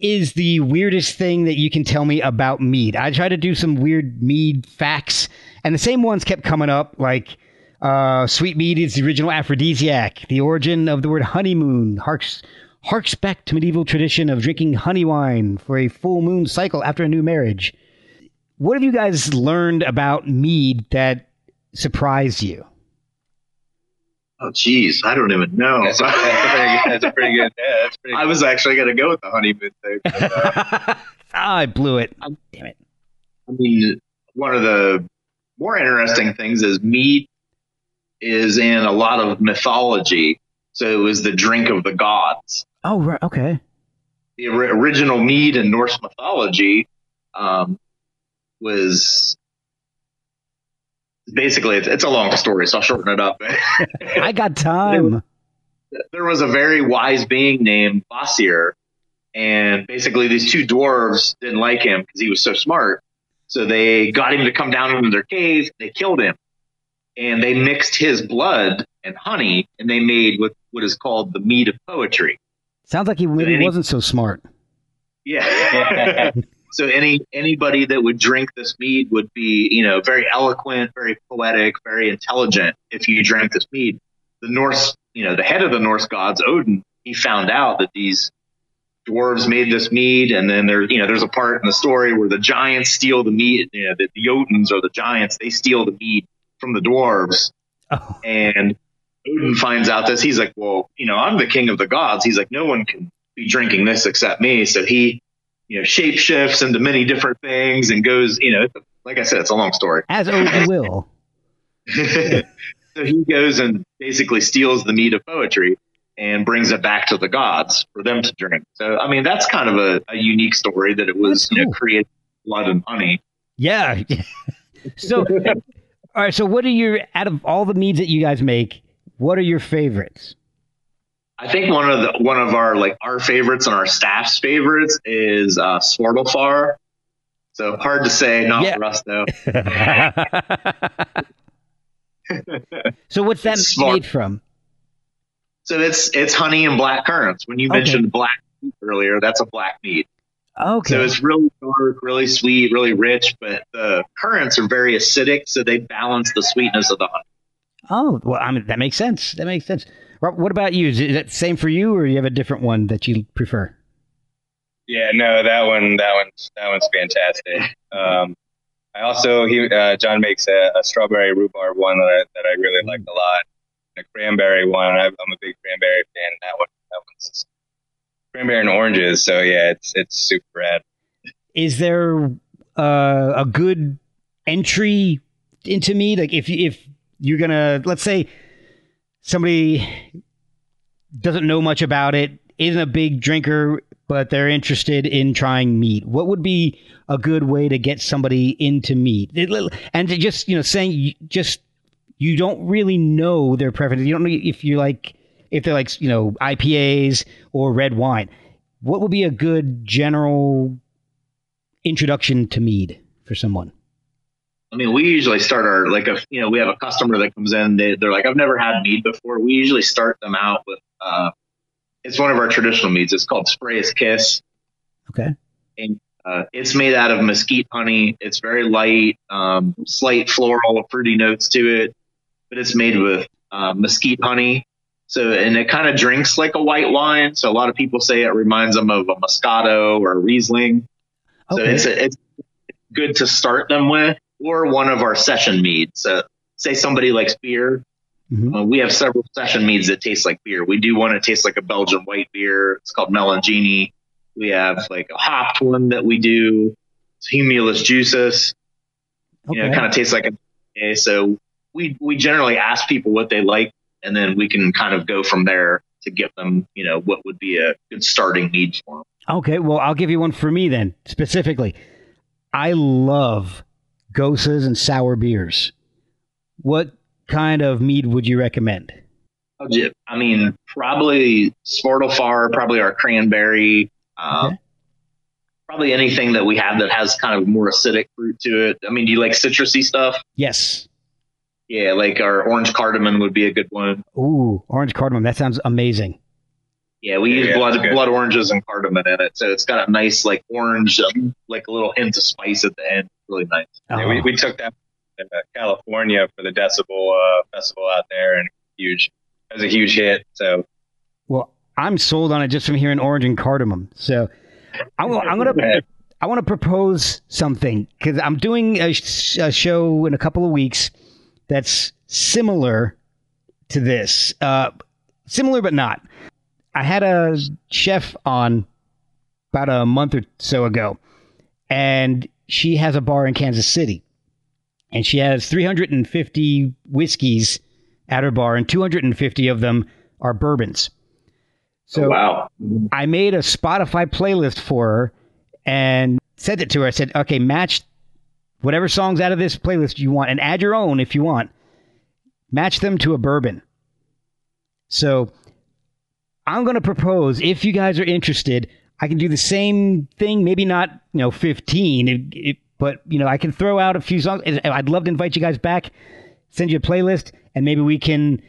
is the weirdest thing that you can tell me about mead? I tried to do some weird mead facts, and the same ones kept coming up. Like, uh, sweet mead is the original aphrodisiac. The origin of the word honeymoon harks harks back to medieval tradition of drinking honey wine for a full moon cycle after a new marriage. What have you guys learned about mead that surprised you? Oh, geez, I don't even know. that's, a, that's a pretty good. That's a pretty good. Yeah, that's pretty. I was actually going to go with the honeymoon thing. but, uh, Ah, I blew it. Damn it. I mean, one of the more interesting things is mead is in a lot of mythology. So it was the drink of the gods. Oh, right. Okay. The original mead in Norse mythology um, was basically it's, it's a long story, so I'll shorten it up. I got time. there was a very wise being named Kvasir, and basically these two dwarves didn't like him because he was so smart. So they got him to come down into their cave. They killed him, and they mixed his blood and honey, and they made what what is called the mead of poetry. Sounds like he maybe Any- wasn't so smart. Yeah. so any anybody that would drink this mead would be, you know, very eloquent, very poetic, very intelligent if you drank this mead. The Norse, you know, the head of the Norse gods, Odin, he found out that these dwarves made this mead, and then there, you know, there's a part in the story where the giants steal the mead. You know, the, the Jotuns or the giants, they steal the mead from the dwarves, oh. and Odin finds out this. He's like, well, you know, I'm the king of the gods. He's like, no one can be drinking this except me. So he, you know, shapeshifts into many different things and goes, you know, like I said, it's a long story. As Odin will. so he goes and basically steals the meat of poetry and brings it back to the gods for them to drink. So, I mean, that's kind of a, a unique story that it was, cool. you know, created blood and honey. Yeah. so, all right. So, what are your, out of all the meads that you guys make, what are your favorites? I think one of the one of our like our favorites and our staff's favorites is uh, Svartalfar. So hard to say, not yeah. for us though. so what's that made from? So it's it's honey and black currants. When you okay. mentioned black earlier, that's a black meat. Okay. So it's really dark, really sweet, really rich, but the currants are very acidic, so they balance the sweetness of the honey. Oh, well, I mean that makes sense. That makes sense. What about you? Is the same for you, or you have a different one that you prefer? Yeah, no, that one, that one's that one's fantastic. Um, I also he uh, John makes a, a, strawberry rhubarb one that I, that I really like a lot. A cranberry one. I, am a big cranberry fan. That one, that one's cranberry and oranges. So yeah, it's it's super rad. Is there uh, a good entry into me? Like if if you're gonna let's say somebody doesn't know much about it, isn't a big drinker, but they're interested in trying mead. What would be a good way to get somebody into mead? And just, you know, saying just you don't really know their preference. You don't know if you like if they're like, you know, IPAs or red wine. What would be a good general introduction to mead for someone? I mean, we usually start our like a you know we have a customer that comes in. They they're like I've never had mead before. We usually start them out with uh, it's one of our traditional meads. It's called Spray's Kiss. Okay. And uh, it's made out of mesquite honey. It's very light, um, slight floral, fruity notes to it, but it's made with uh, mesquite honey. So, and it kind of drinks like a white wine. So a lot of people say it reminds them of a Moscato or a Riesling. Okay. So it's, a, it's good to start them with or one of our session meads. So say somebody likes beer. Mm-hmm. Uh, we have several session meads that taste like beer. We do one that tastes like a Belgian white beer. It's called Melangini. We have like a hopped one that we do. It's Humulus juicis. Okay. You know, it kind of tastes like a. Okay, So we we generally ask people what they like, and then we can kind of go from there to give them, you know, what would be a good starting mead for them. Okay, well, I'll give you one for me then, specifically. I love goses and sour beers. What kind of mead would you recommend? I mean, probably Svartalfar, probably our cranberry. Uh, okay. Probably anything that we have that has kind of more acidic fruit to it. I mean, do you like citrusy stuff? Yes. Yeah, like our orange cardamom would be a good one. Ooh, orange cardamom. That sounds amazing. Yeah, we yeah, use yeah, blood blood oranges and cardamom in it, so it's got a nice like orange, um, like a little hint of spice at the end. Really nice. Yeah, we, we took that to California for the Decibel uh, festival out there, and huge. It was a huge hit. So, well, I'm sold on it just from hearing orange and cardamom. So, I'm, I'm gonna. I want to propose something because I'm doing a, sh- a, show in a couple of weeks that's similar to this. Uh, similar, but not. I had a chef on about a month or so ago, and she has a bar in Kansas City, and she has 350 whiskeys at her bar, and 250 of them are bourbons. So oh, wow. I made a Spotify playlist for her and sent it to her. I said, okay, match whatever songs out of this playlist you want and add your own if you want. Match them to a bourbon. So I'm going to propose if you guys are interested, I can do the same thing, maybe not, you know, 15, it, it, but, you know, I can throw out a few songs. I'd love to invite you guys back, send you a playlist, and maybe we can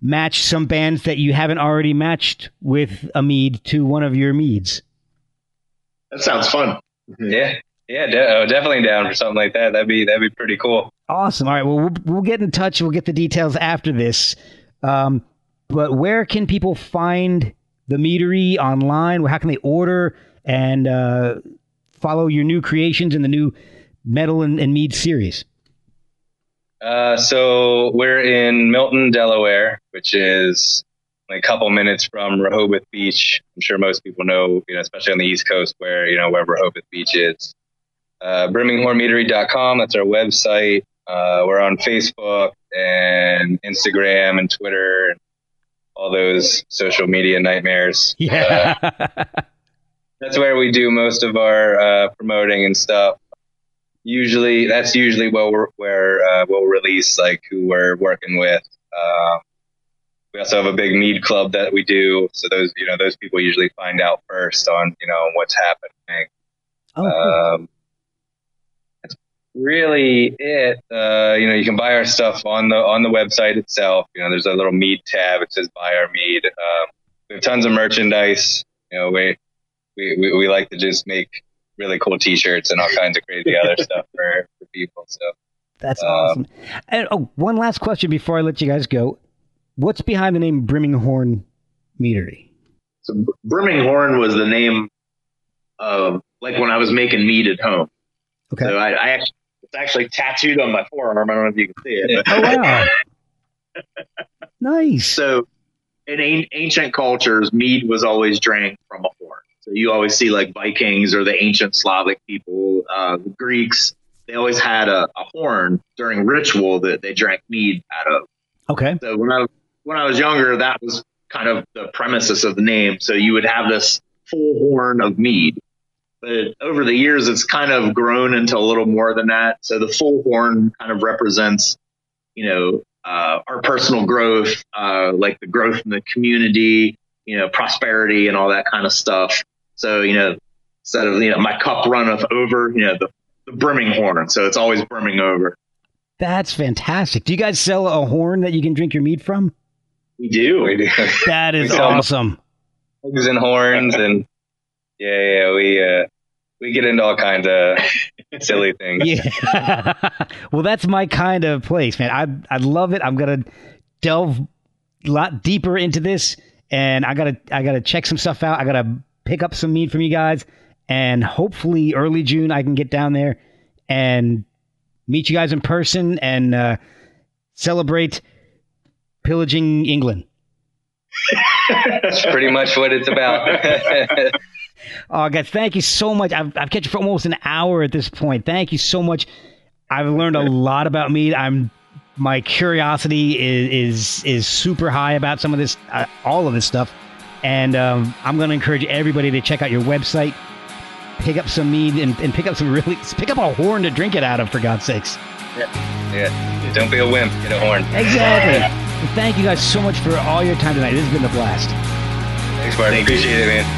match some bands that you haven't already matched with a mead to one of your meads. That sounds fun. Yeah. Yeah, de- oh, definitely down for something like that. That'd be that'd be pretty cool. Awesome. All right. Well, we'll, we'll get in touch. We'll get the details after this. Um, but where can people find the meadery online? How can they order and uh, follow your new creations in the new metal and, and mead series? Uh, so we're in Milton, Delaware, which is a couple minutes from Rehoboth Beach. I'm sure most people know, you know, especially on the East Coast where, you know, where Rehoboth Beach is. Uh, BrimmingHornMeadery.com. That's our website. Uh, we're on Facebook and Instagram and Twitter and all those social media nightmares. Yeah. Uh, that's where we do most of our uh, promoting and stuff. Usually, that's usually where we're, where uh, we'll release like who we're working with. Um, we also have a big mead club that we do, so those you know those people usually find out first on you know what's happening. Oh, cool. Um, really it. Uh, you know, you can buy our stuff on the on the website itself. You know, there's a little mead tab. It says "Buy Our Mead." Um, we have tons of merchandise. You know, we, we we we like to just make really cool T-shirts and all kinds of crazy other stuff for for people. So That's um, awesome. And oh, one last question before I let you guys go. What's behind the name Brimminghorn Meadery? So Br- Brimminghorn was the name of like when I was making mead at home. Okay. So I, I actually it's actually tattooed on my forearm. I don't know if you can see it. Oh wow. nice. So in an- ancient cultures, mead was always drank from a horn. So you always see like Vikings or the ancient Slavic people, uh, the Greeks. They always had a, a horn during ritual that they drank mead out of. Okay. So when I when I was younger, that was kind of the premises of the name. So you would have this full horn of mead. But over the years, it's kind of grown into a little more than that. So the full horn kind of represents, you know, uh, our personal growth, uh, like the growth in the community, you know, prosperity and all that kind of stuff. So, you know, instead of, you know, my cup runneth over, you know, the, the brimming horn. So it's always brimming over. That's fantastic. Do you guys sell a horn that you can drink your mead from? We do. we do That is We awesome. hogs and horns and yeah, yeah, we uh, we get into all kinds of silly things. Yeah. well, that's my kind of place, man. I I love it. I'm gonna delve a lot deeper into this, and I gotta I gotta check some stuff out. I gotta pick up some meat from you guys, and hopefully early June I can get down there and meet you guys in person and uh, celebrate pillaging England. That's pretty much what it's about. Oh, guys, thank you so much. I've, I've kept you for almost an hour at this point. Thank you so much. I've learned a lot about meat. I'm my curiosity is is is super high about some of this, uh, all of this stuff, and um, I'm going to encourage everybody to check out your website, pick up some mead, and, and pick up some really pick up a horn to drink it out of, for God's sakes. yeah, yeah. don't be a wimp. Get a horn. Exactly. Thank you guys so much for all your time tonight. This has been a blast. Thanks, Martin. Appreciate it, man.